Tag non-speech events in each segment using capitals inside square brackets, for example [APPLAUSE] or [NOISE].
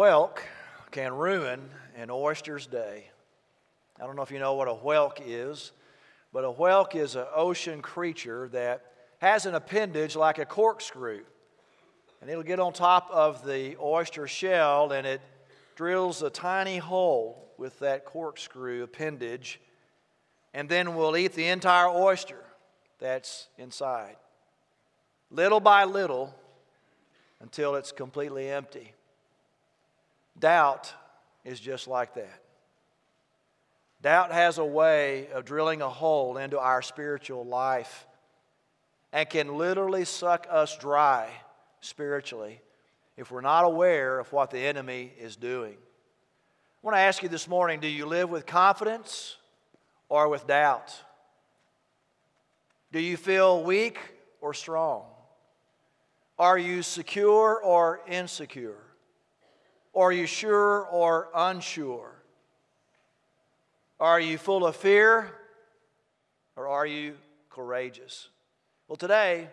whelk can ruin an oyster's day. I don't know if you know what a whelk is, but a whelk is an ocean creature that has an appendage like a corkscrew. And it'll get on top of the oyster shell and it drills a tiny hole with that corkscrew appendage and then will eat the entire oyster that's inside. Little by little until it's completely empty. Doubt is just like that. Doubt has a way of drilling a hole into our spiritual life and can literally suck us dry spiritually if we're not aware of what the enemy is doing. I want to ask you this morning do you live with confidence or with doubt? Do you feel weak or strong? Are you secure or insecure? Are you sure or unsure? Are you full of fear or are you courageous? Well, today,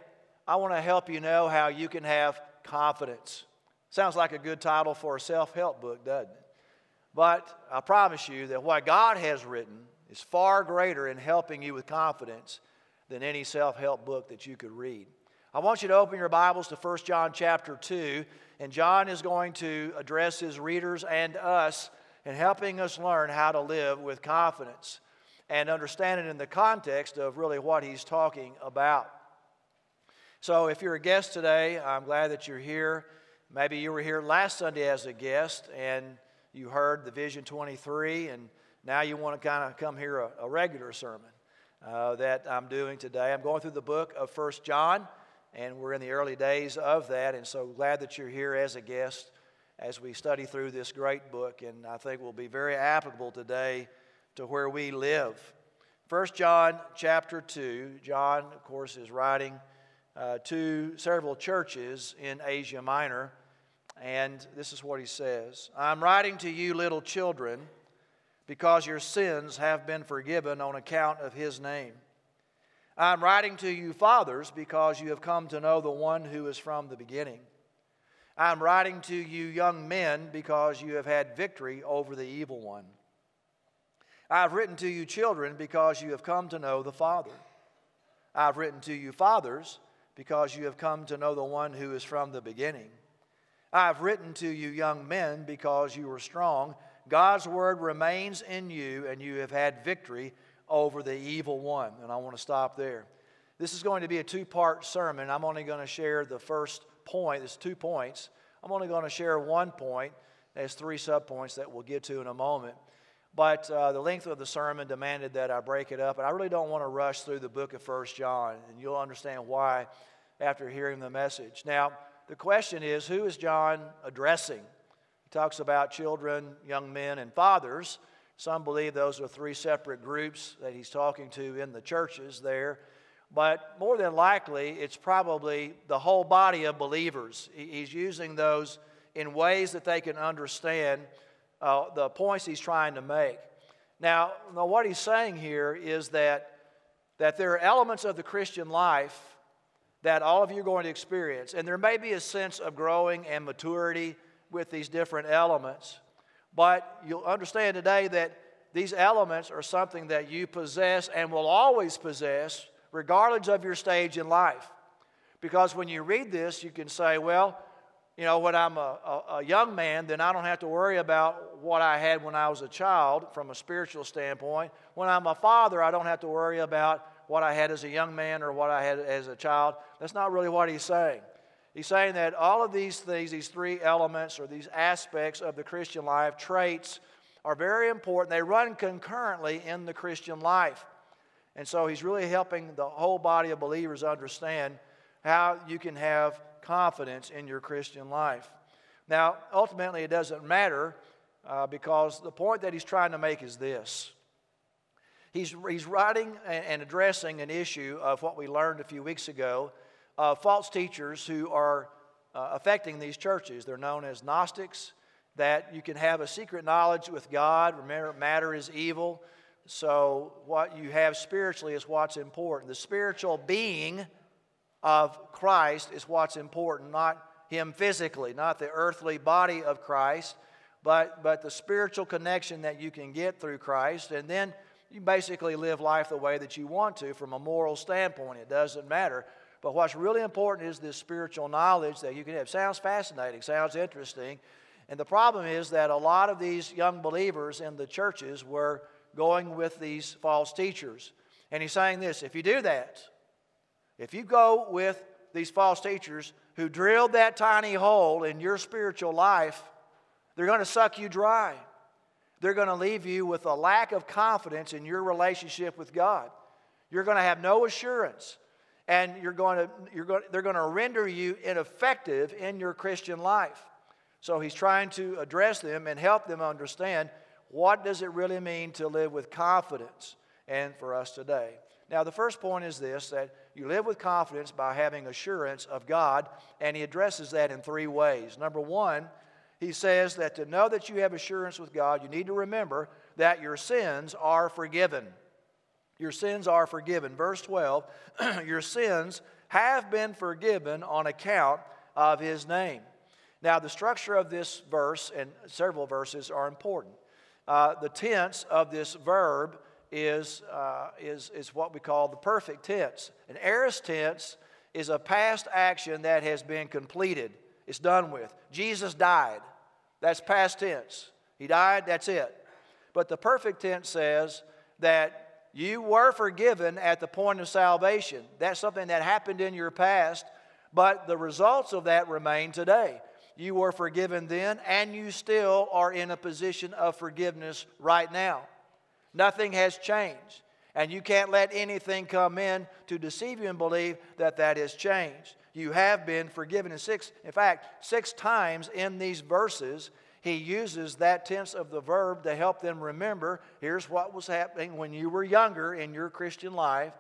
I want to help you know how you can have confidence. Sounds like a good title for a self help book, doesn't it? But I promise you that what God has written is far greater in helping you with confidence than any self help book that you could read. I want you to open your Bibles to 1 John chapter 2, and John is going to address his readers and us in helping us learn how to live with confidence and understand it in the context of really what he's talking about. So, if you're a guest today, I'm glad that you're here. Maybe you were here last Sunday as a guest and you heard the Vision 23, and now you want to kind of come hear a, a regular sermon uh, that I'm doing today. I'm going through the book of First John and we're in the early days of that. And so glad that you're here as a guest as we study through this great book, and I think will be very applicable today to where we live. First John chapter 2, John, of course, is writing uh, to several churches in Asia Minor, and this is what he says I'm writing to you, little children, because your sins have been forgiven on account of his name. I'm writing to you, fathers, because you have come to know the one who is from the beginning. I'm writing to you, young men, because you have had victory over the evil one. I've written to you, children, because you have come to know the Father. I've written to you, fathers, because you have come to know the one who is from the beginning. I've written to you, young men, because you are strong. God's word remains in you, and you have had victory over the evil one. And I want to stop there. This is going to be a two part sermon. I'm only going to share the first point. There's two points. I'm only going to share one point. There's three subpoints that we'll get to in a moment. But uh, the length of the sermon demanded that I break it up. And I really don't want to rush through the book of First John. And you'll understand why after hearing the message. Now, the question is who is John addressing? He talks about children, young men, and fathers. Some believe those are three separate groups that he's talking to in the churches there. But more than likely, it's probably the whole body of believers. He's using those in ways that they can understand uh, the points he's trying to make. Now, what he's saying here is that, that there are elements of the Christian life that all of you are going to experience. And there may be a sense of growing and maturity with these different elements. But you'll understand today that these elements are something that you possess and will always possess, regardless of your stage in life. Because when you read this, you can say, well, you know, when I'm a, a, a, young man, then I don't have to worry about what I had when I was a child from a spiritual standpoint. When I'm a father, I don't have to worry about what I had as a young man or what I had as a child. That's not really what he's saying. He's saying that all of these things, these three elements or these aspects of the Christian life, traits, are very important. They run concurrently in the Christian life. And so he's really helping the whole body of believers understand how you can have confidence in your Christian life. Now, ultimately, it doesn't matter uh, because the point that he's trying to make is this. He's, he's writing and addressing an issue of what we learned a few weeks ago uh, false teachers who are uh, affecting these churches. They're known as Gnostics, that you can have a secret knowledge with God. Remember, matter is evil. So, what you have spiritually is what's important. The spiritual being of Christ is what's important, not him physically, not the earthly body of Christ, but, but the spiritual connection that you can get through Christ. And then you basically live life the way that you want to from a moral standpoint. It doesn't matter. But what's really important is this spiritual knowledge that you can have. Sounds fascinating, sounds interesting. And the problem is that a lot of these young believers in the churches were going with these false teachers. And he's saying this if you do that, if you go with these false teachers who drilled that tiny hole in your spiritual life, they're going to suck you dry. They're going to leave you with a lack of confidence in your relationship with God. You're going to have no assurance, and you're going to, you're going, they're going to render you ineffective in your Christian life. So he's trying to address them and help them understand what does it really mean to live with confidence and for us today. Now, the first point is this that you live with confidence by having assurance of God, and he addresses that in three ways. Number one, he says that to know that you have assurance with God, you need to remember that your sins are forgiven. Your sins are forgiven. Verse 12, [CLEARS THROAT] your sins have been forgiven on account of his name. Now, the structure of this verse and several verses are important. Uh, the tense of this verb is, uh, is, is what we call the perfect tense. An aorist tense is a past action that has been completed, it's done with. Jesus died. That's past tense. He died, that's it. But the perfect tense says that you were forgiven at the point of salvation. That's something that happened in your past, but the results of that remain today. You were forgiven then, and you still are in a position of forgiveness right now. Nothing has changed. And you can't let anything come in to deceive you and believe that that has changed. You have been forgiven. In six, in fact, six times in these verses, he uses that tense of the verb to help them remember here's what was happening when you were younger in your Christian life.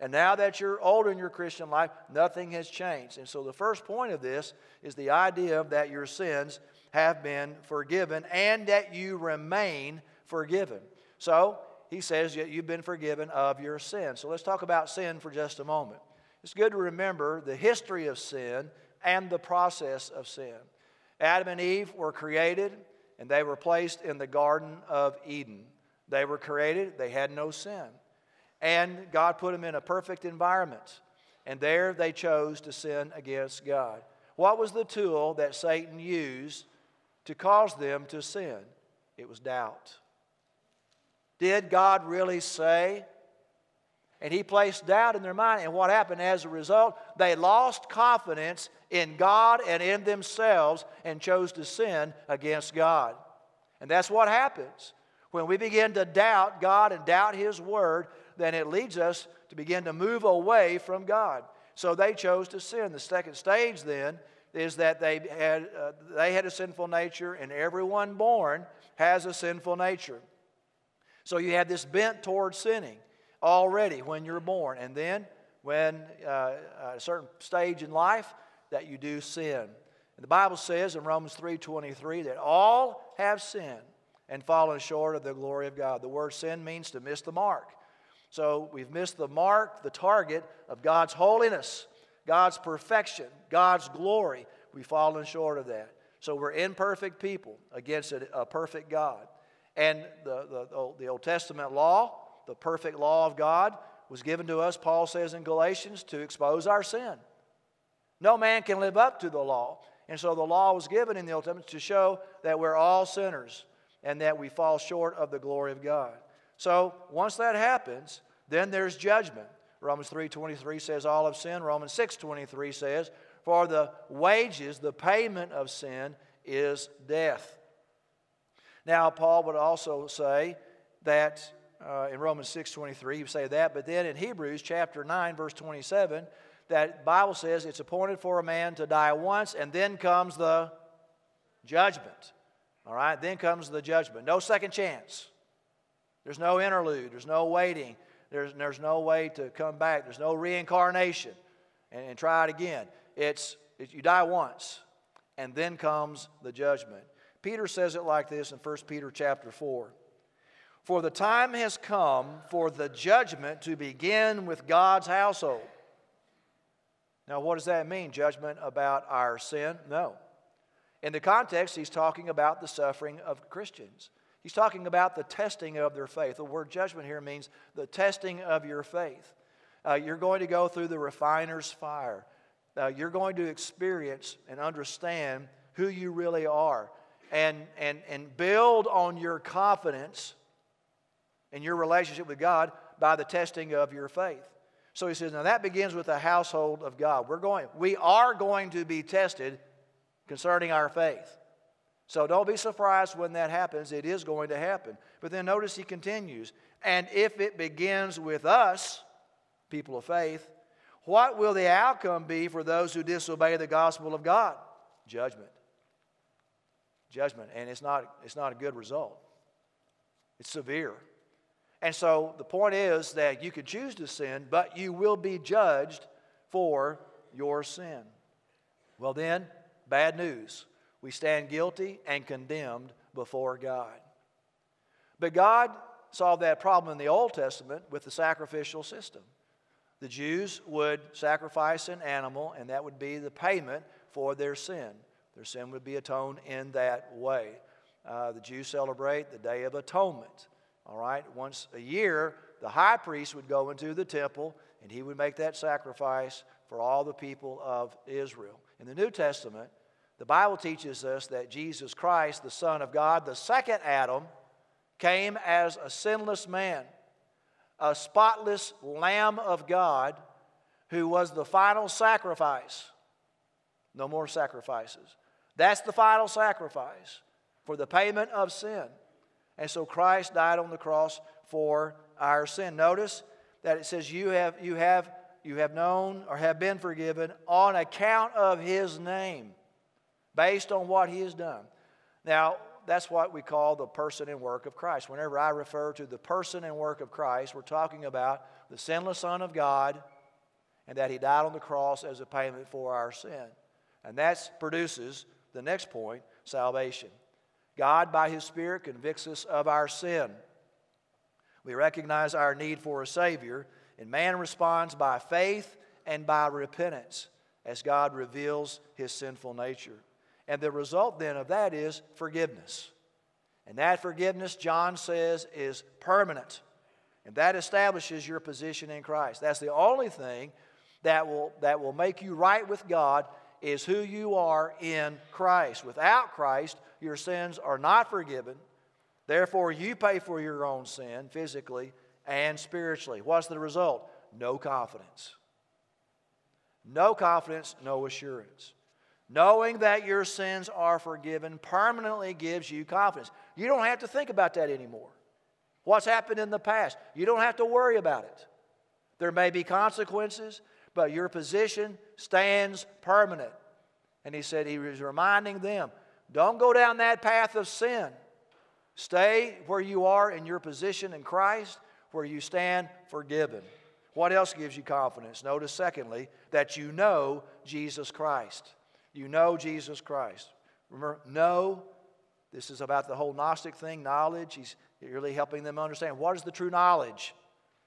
And now that you're older in your Christian life, nothing has changed. And so the first point of this is the idea of that your sins have been forgiven and that you remain forgiven. So he says that you've been forgiven of your sin. So let's talk about sin for just a moment. It's good to remember the history of sin and the process of sin. Adam and Eve were created and they were placed in the Garden of Eden. They were created, they had no sin. And God put them in a perfect environment. And there they chose to sin against God. What was the tool that Satan used to cause them to sin? It was doubt. Did God really say? And he placed doubt in their mind. And what happened as a result? They lost confidence in God and in themselves and chose to sin against God. And that's what happens. When we begin to doubt God and doubt His Word, then it leads us to begin to move away from God. So they chose to sin. The second stage then is that they had, uh, they had a sinful nature, and everyone born has a sinful nature. So you have this bent towards sinning already when you're born. And then when uh, at a certain stage in life that you do sin. And the Bible says in Romans 3:23 that all have sinned and fallen short of the glory of God. The word sin means to miss the mark. So we've missed the mark, the target of God's holiness, God's perfection, God's glory. We've fallen short of that. So we're imperfect people against a, a perfect God. And the, the, the Old Testament law, the perfect law of God, was given to us, Paul says in Galatians, to expose our sin. No man can live up to the law. And so the law was given in the Old Testament to show that we're all sinners and that we fall short of the glory of God. So once that happens, then there's judgment. Romans 3:23 says all of sin. Romans 6:23 says for the wages, the payment of sin is death. Now, Paul would also say that uh, in Romans 6.23, he would say that, but then in Hebrews chapter 9, verse 27, that Bible says it's appointed for a man to die once, and then comes the judgment. All right, then comes the judgment. No second chance. There's no interlude. There's no waiting. There's, there's no way to come back. There's no reincarnation and, and try it again. It's, it, you die once, and then comes the judgment. Peter says it like this in 1 Peter chapter 4. For the time has come for the judgment to begin with God's household. Now, what does that mean? Judgment about our sin? No. In the context, he's talking about the suffering of Christians. He's talking about the testing of their faith. The word judgment here means the testing of your faith. Uh, you're going to go through the refiner's fire. Uh, you're going to experience and understand who you really are and, and, and build on your confidence in your relationship with God by the testing of your faith. So he says, now that begins with the household of God. We're going, we are going to be tested concerning our faith. So don't be surprised when that happens. It is going to happen. But then notice he continues, and if it begins with us, people of faith, what will the outcome be for those who disobey the gospel of God? Judgment. Judgment. And it's not, it's not a good result, it's severe. And so the point is that you can choose to sin, but you will be judged for your sin. Well, then, bad news. We stand guilty and condemned before God. But God solved that problem in the Old Testament with the sacrificial system. The Jews would sacrifice an animal, and that would be the payment for their sin. Their sin would be atoned in that way. Uh, the Jews celebrate the Day of Atonement. All right, once a year, the high priest would go into the temple and he would make that sacrifice for all the people of Israel. In the New Testament, the Bible teaches us that Jesus Christ, the Son of God, the second Adam, came as a sinless man, a spotless Lamb of God who was the final sacrifice. No more sacrifices. That's the final sacrifice for the payment of sin. And so Christ died on the cross for our sin. Notice that it says, You have, you have, you have known or have been forgiven on account of his name, based on what he has done. Now, that's what we call the person and work of Christ. Whenever I refer to the person and work of Christ, we're talking about the sinless Son of God and that he died on the cross as a payment for our sin. And that produces the next point salvation. God, by His Spirit, convicts us of our sin. We recognize our need for a Savior, and man responds by faith and by repentance as God reveals His sinful nature. And the result then of that is forgiveness. And that forgiveness, John says, is permanent. And that establishes your position in Christ. That's the only thing that will, that will make you right with God is who you are in Christ. Without Christ, your sins are not forgiven. Therefore, you pay for your own sin physically and spiritually. What's the result? No confidence. No confidence, no assurance. Knowing that your sins are forgiven permanently gives you confidence. You don't have to think about that anymore. What's happened in the past, you don't have to worry about it. There may be consequences, but your position stands permanent. And he said he was reminding them don't go down that path of sin. Stay where you are in your position in Christ, where you stand forgiven. What else gives you confidence? Notice, secondly, that you know Jesus Christ. You know Jesus Christ. Remember, know. This is about the whole Gnostic thing, knowledge. He's really helping them understand what is the true knowledge?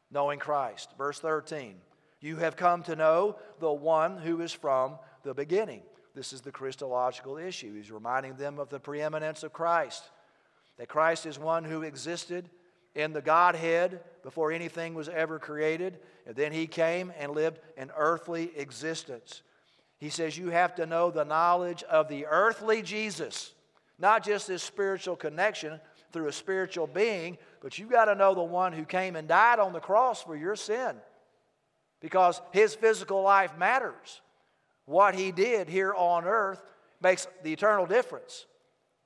Knowing Christ. Verse 13. You have come to know the one who is from the beginning. This is the Christological issue. He's reminding them of the preeminence of Christ, that Christ is one who existed in the Godhead before anything was ever created, and then he came and lived an earthly existence. He says you have to know the knowledge of the earthly Jesus, not just this spiritual connection through a spiritual being, but you've got to know the one who came and died on the cross for your sin because his physical life matters. What he did here on earth makes the eternal difference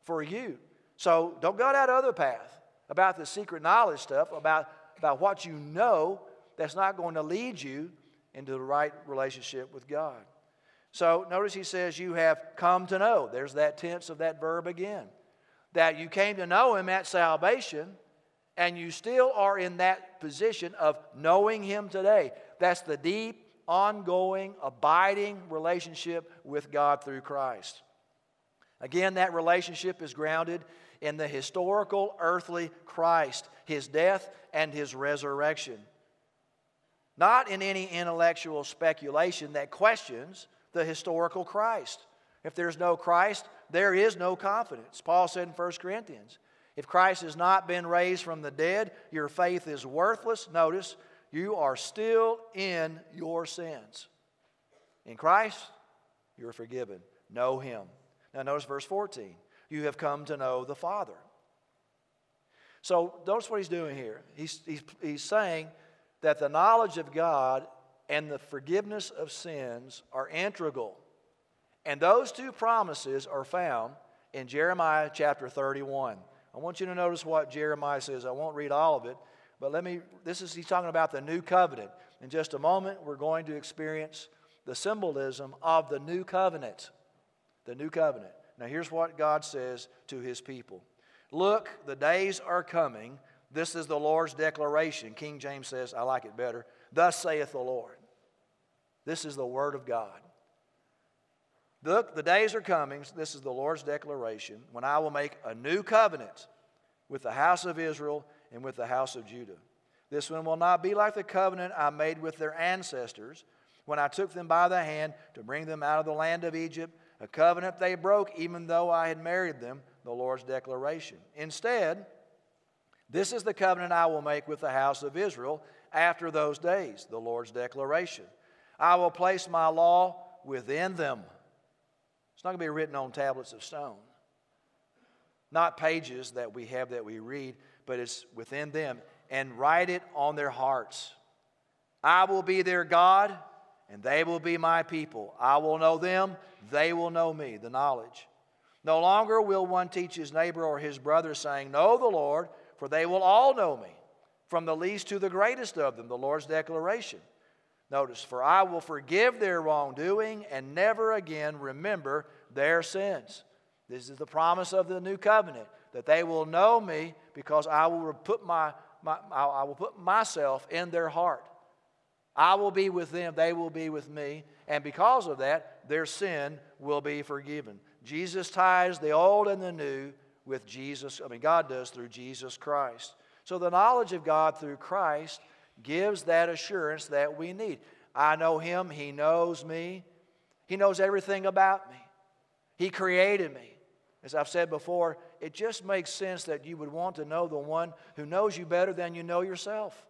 for you. So don't go that other path about the secret knowledge stuff, about, about what you know that's not going to lead you into the right relationship with God. So notice he says, You have come to know. There's that tense of that verb again. That you came to know him at salvation, and you still are in that position of knowing him today. That's the deep ongoing, abiding relationship with God through Christ. Again, that relationship is grounded in the historical earthly Christ, his death and his resurrection. not in any intellectual speculation that questions the historical Christ. If there's no Christ, there is no confidence. Paul said in 1 Corinthians, if Christ has not been raised from the dead, your faith is worthless. Notice, you are still in your sins. In Christ, you're forgiven. Know Him. Now, notice verse 14. You have come to know the Father. So, notice what he's doing here. He's, he's, he's saying that the knowledge of God and the forgiveness of sins are integral. And those two promises are found in Jeremiah chapter 31. I want you to notice what Jeremiah says. I won't read all of it, but let me, this is, he's talking about the new covenant. In just a moment, we're going to experience the symbolism of the new covenant. The new covenant. Now, here's what God says to his people Look, the days are coming. This is the Lord's declaration. King James says, I like it better. Thus saith the Lord. This is the word of God. Look, the days are coming, this is the Lord's declaration, when I will make a new covenant with the house of Israel and with the house of Judah. This one will not be like the covenant I made with their ancestors when I took them by the hand to bring them out of the land of Egypt, a covenant they broke even though I had married them, the Lord's declaration. Instead, this is the covenant I will make with the house of Israel after those days, the Lord's declaration. I will place my law within them it's not going to be written on tablets of stone. Not pages that we have that we read, but it's within them. And write it on their hearts. I will be their God, and they will be my people. I will know them, they will know me, the knowledge. No longer will one teach his neighbor or his brother, saying, Know the Lord, for they will all know me, from the least to the greatest of them, the Lord's declaration. Notice, for I will forgive their wrongdoing and never again remember their sins. This is the promise of the new covenant that they will know me because I will put my, my I will put myself in their heart. I will be with them, they will be with me, and because of that, their sin will be forgiven. Jesus ties the old and the new with Jesus. I mean, God does through Jesus Christ. So the knowledge of God through Christ gives that assurance that we need. I know Him, He knows me, He knows everything about me, He created me. As I've said before, it just makes sense that you would want to know the one who knows you better than you know yourself.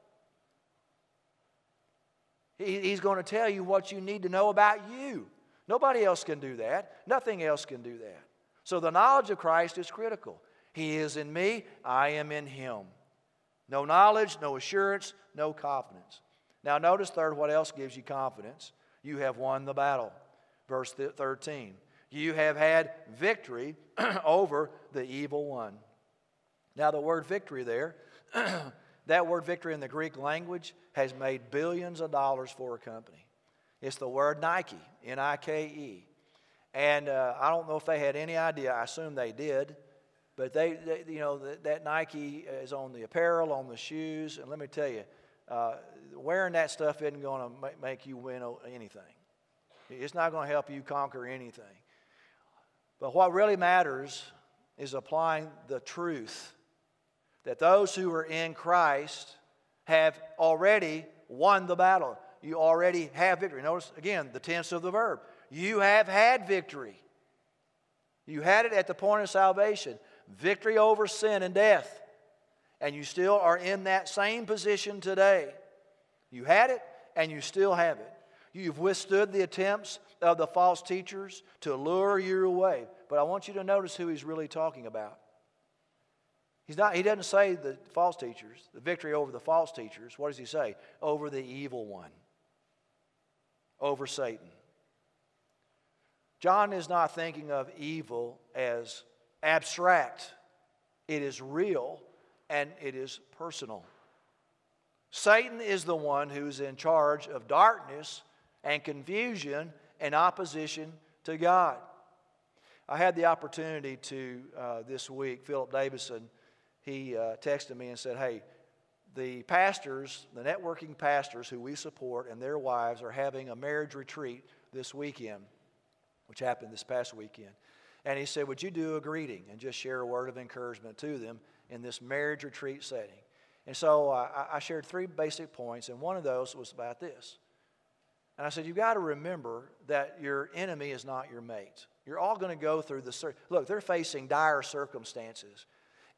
he's going to tell you what you need to know about you. Nobody else can do that. Nothing else can do that. So the knowledge of Christ is critical. He is in me, I am in him. No knowledge, no assurance, no confidence. Now, notice third, what else gives you confidence? You have won the battle. Verse 13. You have had victory [CLEARS THROAT] over the evil one. Now, the word victory there, [CLEARS THROAT] that word victory in the Greek language has made billions of dollars for a company. It's the word Nike, N I K E. And uh, I don't know if they had any idea. I assume they did but they, they you know, that, that, Nike is on the apparel, on the shoes, and let me tell you, uh, wearing that stuff isn't going to make you win anything. It's not going to help you conquer anything. But what really matters is applying the truth that those who are in Christ have already won the battle. You already have victory. Notice again the tense of the verb. You have had victory. You had it at the point of salvation victory over sin and death. And you still are in that same position today. You had it and you still have it. You've withstood the attempts of the false teachers to lure you away. But I want you to notice who he's really talking about. He's not, he doesn't say the false teachers, the victory over the false teachers. What does he say? Over the evil one, over Satan. John is not thinking of evil as abstract, it is real, and it is personal. Satan is the one who's in charge of darkness and confusion and opposition to God. I had the opportunity to uh, this week, Philip Davison, he uh, texted me and said, Hey, the pastors, the networking pastors who we support and their wives are having a marriage retreat this weekend, which happened this past weekend. And he said, Would you do a greeting and just share a word of encouragement to them in this marriage retreat setting? And so uh, I shared three basic points, and one of those was about this. And I said, You've got to remember that your enemy is not your mate. You're all going to go through the. Look, they're facing dire circumstances.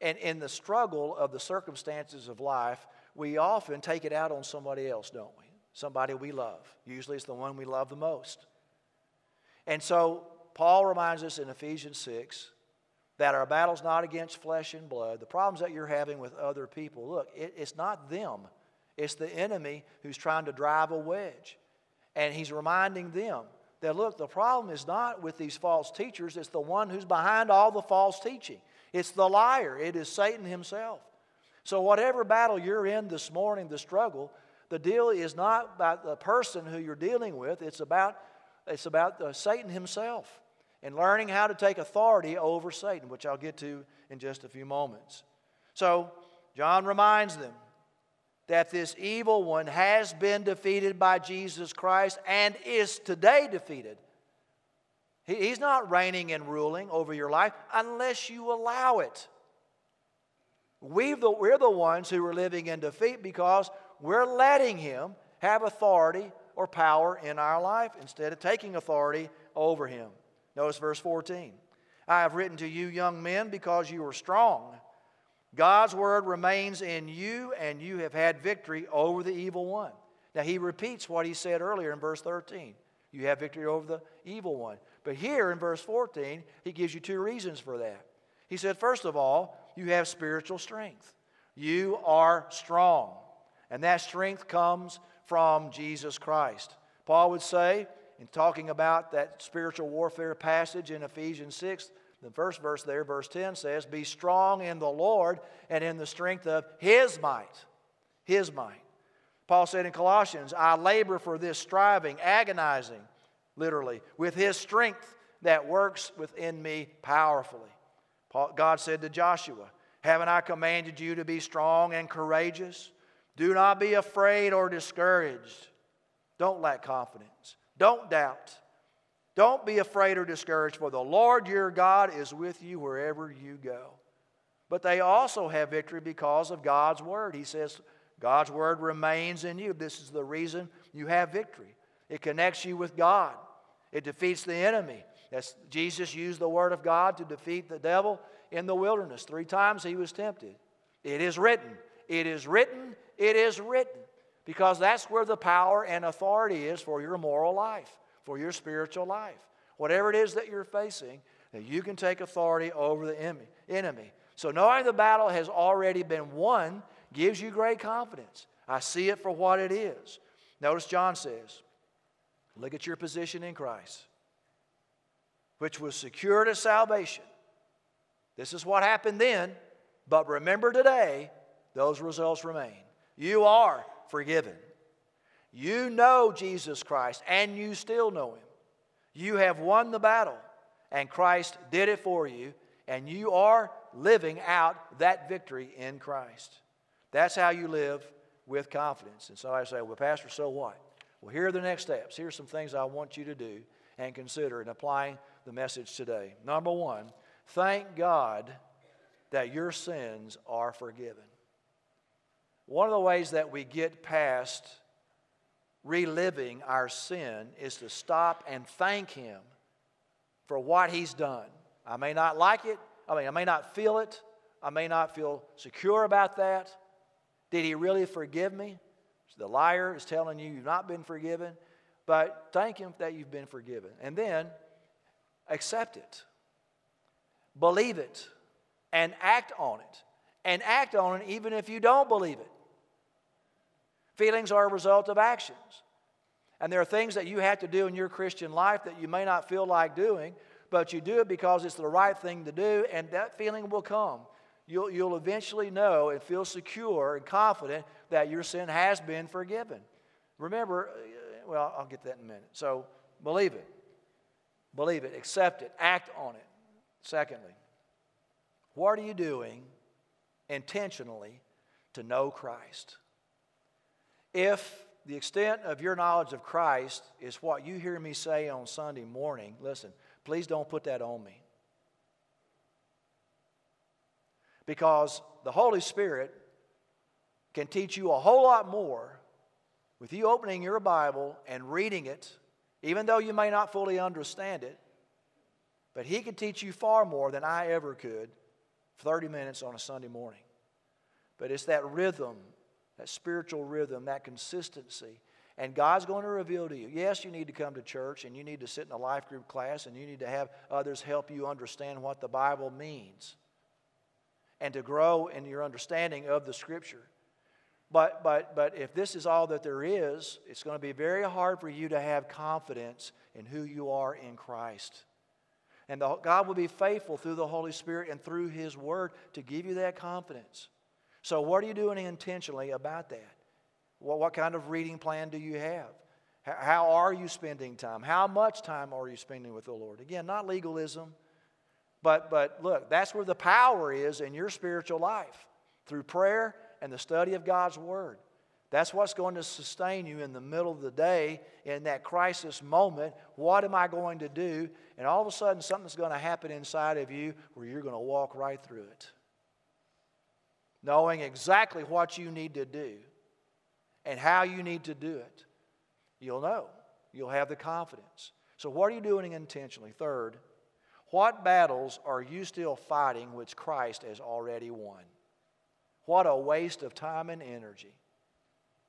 And in the struggle of the circumstances of life, we often take it out on somebody else, don't we? Somebody we love. Usually it's the one we love the most. And so Paul reminds us in Ephesians 6 that our battle's not against flesh and blood. The problems that you're having with other people, look, it, it's not them, it's the enemy who's trying to drive a wedge. And he's reminding them that, look, the problem is not with these false teachers, it's the one who's behind all the false teaching. It's the liar, it is Satan himself. So, whatever battle you're in this morning, the struggle, the deal is not about the person who you're dealing with, it's about, it's about uh, Satan himself and learning how to take authority over Satan, which I'll get to in just a few moments. So, John reminds them that this evil one has been defeated by Jesus Christ and is today defeated. He's not reigning and ruling over your life unless you allow it. we we're the ones who are living in defeat because we're letting Him have authority or power in our life instead of taking authority over Him. Notice verse 14. I have written to you, young men, because you are strong. God's word remains in you, and you have had victory over the evil one. Now, he repeats what he said earlier in verse 13. You have victory over the evil one. But here in verse 14, he gives you two reasons for that. He said, first of all, you have spiritual strength. You are strong. And that strength comes from Jesus Christ. Paul would say, in talking about that spiritual warfare passage in Ephesians 6, the first verse there, verse 10 says, Be strong in the Lord and in the strength of his might. His might. Paul said in Colossians, I labor for this striving, agonizing literally, with his strength that works within me powerfully. Paul, God said to Joshua, Haven't I commanded you to be strong and courageous? Do not be afraid or discouraged. Don't lack confidence. Don't doubt. Don't be afraid or discouraged, for the Lord your God is with you wherever you go. But they also have victory because of God's word. He says, God's word remains in you. This is the reason you have victory. It connects you with God. It defeats the enemy. That's, Jesus used the word of God to defeat the devil in the wilderness. Three times he was tempted. It is written. It is written. It is written. Because that's where the power and authority is for your moral life, for your spiritual life. Whatever it is that you're facing, that you can take authority over the enemy. So knowing the battle has already been won gives you great confidence. I see it for what it is. Notice John says, Look at your position in Christ, which was secured as salvation. This is what happened then, but remember today, those results remain. You are forgiven. You know Jesus Christ, and you still know Him. You have won the battle, and Christ did it for you, and you are living out that victory in Christ. That's how you live with confidence. And so I say, well, Pastor, so what? Well, here are the next steps. Here's some things I want you to do and consider in applying the message today. Number one, thank God that your sins are forgiven. One of the ways that we get past reliving our sin is to stop and thank Him for what He's done. I may not like it, I mean, I may not feel it, I may not feel secure about that. Did He really forgive me? The liar is telling you you've not been forgiven, but thank Him that you've been forgiven. And then accept it, believe it, and act on it. And act on it even if you don't believe it. Feelings are a result of actions. And there are things that you have to do in your Christian life that you may not feel like doing, but you do it because it's the right thing to do, and that feeling will come you'll, you'll eventually know and feel secure and confident that your sin has been forgiven. Remember, uh, well, I'll get that in a minute. So believe it. Believe it, accept it, act on it. Secondly, what are you doing intentionally to know Christ? If the extent of your knowledge of Christ is what you hear me say on Sunday morning, listen, please don't put that on me. Because the Holy Spirit can teach you a whole lot more with you opening your Bible and reading it, even though you may not fully understand it. But He can teach you far more than I ever could 30 minutes on a Sunday morning. But it's that rhythm, that spiritual rhythm, that consistency. And God's going to reveal to you. Yes, you need to come to church and you need to sit in a life group class and you need to have others help you understand what the Bible means and to grow in your understanding of the Scripture. But, but, but if this is all that there is, it's going to be very hard for you to have confidence in who you are in Christ. And the, God will be faithful through the Holy Spirit and through His Word to give you that confidence. So, what are you doing intentionally about that? Well, what kind of reading plan do you have? How are you spending time? How much time are you spending with the Lord? Again, not legalism, but, but look, that's where the power is in your spiritual life through prayer and the study of God's Word. That's what's going to sustain you in the middle of the day in that crisis moment. What am I going to do? And all of a sudden, something's going to happen inside of you where you're going to walk right through it. Knowing exactly what you need to do and how you need to do it, you'll know. You'll have the confidence. So, what are you doing intentionally? Third, what battles are you still fighting which Christ has already won? What a waste of time and energy.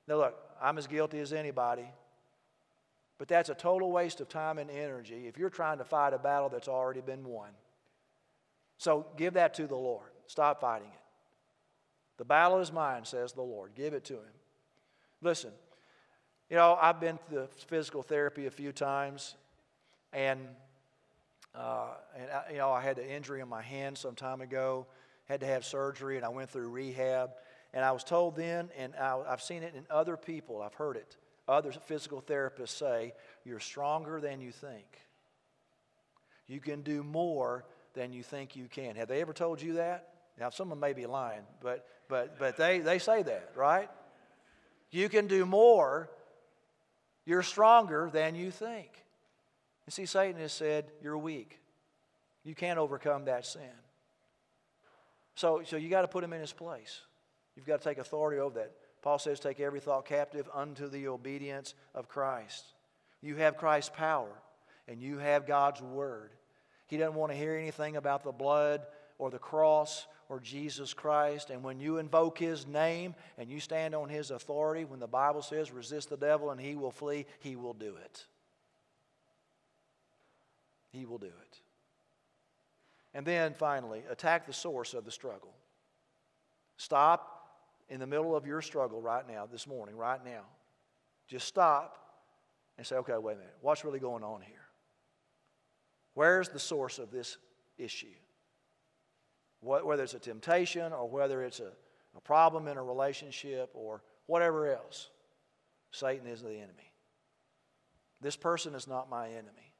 Now, look, I'm as guilty as anybody, but that's a total waste of time and energy if you're trying to fight a battle that's already been won. So, give that to the Lord. Stop fighting it. The battle is mine, says the Lord. Give it to Him. Listen, you know, I've been to physical therapy a few times, and, uh, and I, you know, I had an injury in my hand some time ago, had to have surgery, and I went through rehab. And I was told then, and I, I've seen it in other people, I've heard it, other physical therapists say, you're stronger than you think. You can do more than you think you can. Have they ever told you that? Now, someone may be lying, but, but, but they, they say that, right? You can do more. You're stronger than you think. You see, Satan has said, You're weak. You can't overcome that sin. So, so you got to put him in his place. You've got to take authority over that. Paul says, Take every thought captive unto the obedience of Christ. You have Christ's power, and you have God's word. He doesn't want to hear anything about the blood or the cross or Jesus Christ. And when you invoke His name and you stand on His authority, when the Bible says, resist the devil and he will flee, He will do it. He will do it. And then finally, attack the source of the struggle. Stop in the middle of your struggle right now, this morning, right now. Just stop and say, okay, wait a minute. What's really going on here? Where's the source of this issue? Whether it's a temptation or whether it's a, a problem in a relationship or whatever else, Satan is the enemy. This person is not my enemy.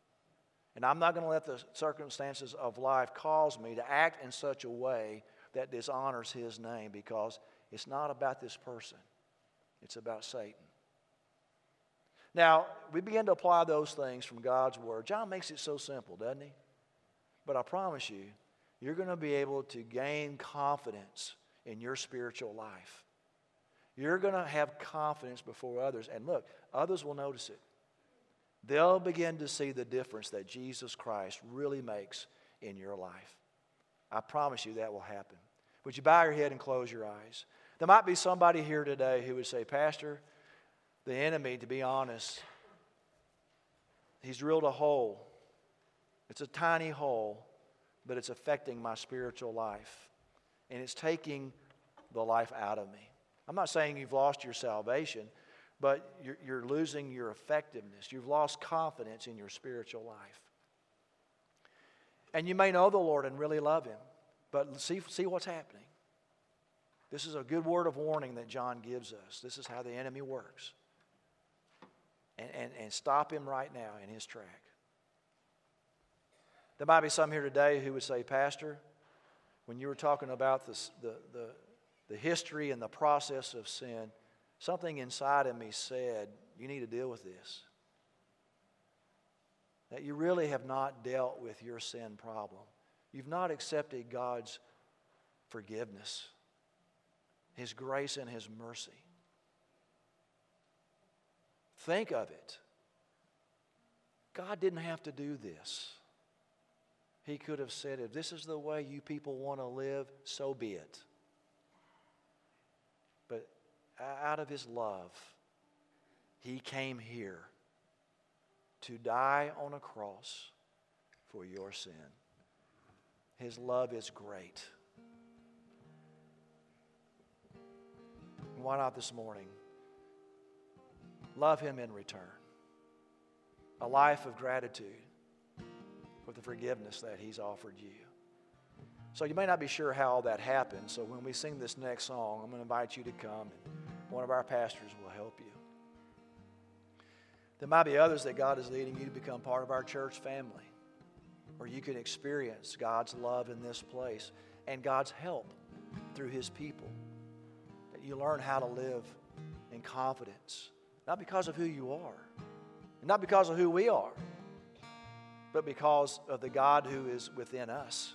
And I'm not going to let the circumstances of life cause me to act in such a way that dishonors his name because it's not about this person, it's about Satan. Now, we begin to apply those things from God's Word. John makes it so simple, doesn't he? But I promise you, you're going to be able to gain confidence in your spiritual life. You're going to have confidence before others. And look, others will notice it. They'll begin to see the difference that Jesus Christ really makes in your life. I promise you that will happen. Would you bow your head and close your eyes? There might be somebody here today who would say, Pastor, the enemy, to be honest, he's drilled a hole. It's a tiny hole but it's affecting my spiritual life. And it's taking the life out of me. I'm not saying you've lost your salvation, but you're, you're losing your effectiveness. You've lost confidence in your spiritual life. And you may know the Lord and really love Him, but see, see what's happening. This is a good word of warning that John gives us. This is how the enemy works. And, and, and stop him right now in his track. There might be some here today who would say, Pastor, when you were talking about this, the, the, the history and the process of sin, something inside of me said, You need to deal with this. That you really have not dealt with your sin problem. You've not accepted God's forgiveness. His grace and His mercy. Think of it. God didn't have to do this. He could have said, if this is the way you people want to live, so be it. But out of His love, He came here to die on a cross for your sin. His love is great. Why not this morning? Love Him in return. A life of gratitude for the forgiveness that He's offered you. So you may not be sure how that happened. So when we sing this next song, I'm going to invite you to come, and one of our pastors will help you. There might be others that God is leading you to become part of our church family, where you can experience God's love in this place and God's help through His people. That you learn how to live in confidence, not because of who you are, not because of who we are, but because of the God who is within us.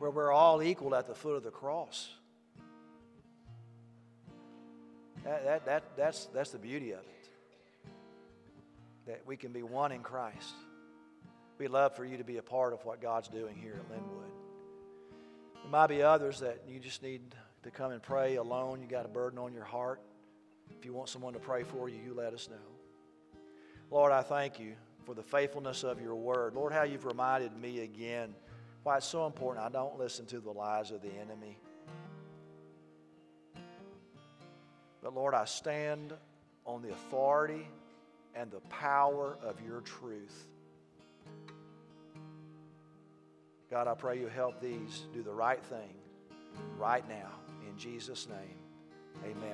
Where we're all equal at the foot of the cross. That, that, that, that's, that's the beauty of it. That we can be one in Christ. We'd love for you to be a part of what God's doing here at Linwood. There might be others that you just need to come and pray alone. You got a burden on your heart. If you want someone to pray for you, you let us know. Lord, I thank you for the faithfulness of your word. Lord, how you've reminded me again why it's so important I don't listen to the lies of the enemy. But Lord, I stand on the authority and the power of your truth. God, I pray you help these do the right thing right now. In Jesus' name, amen.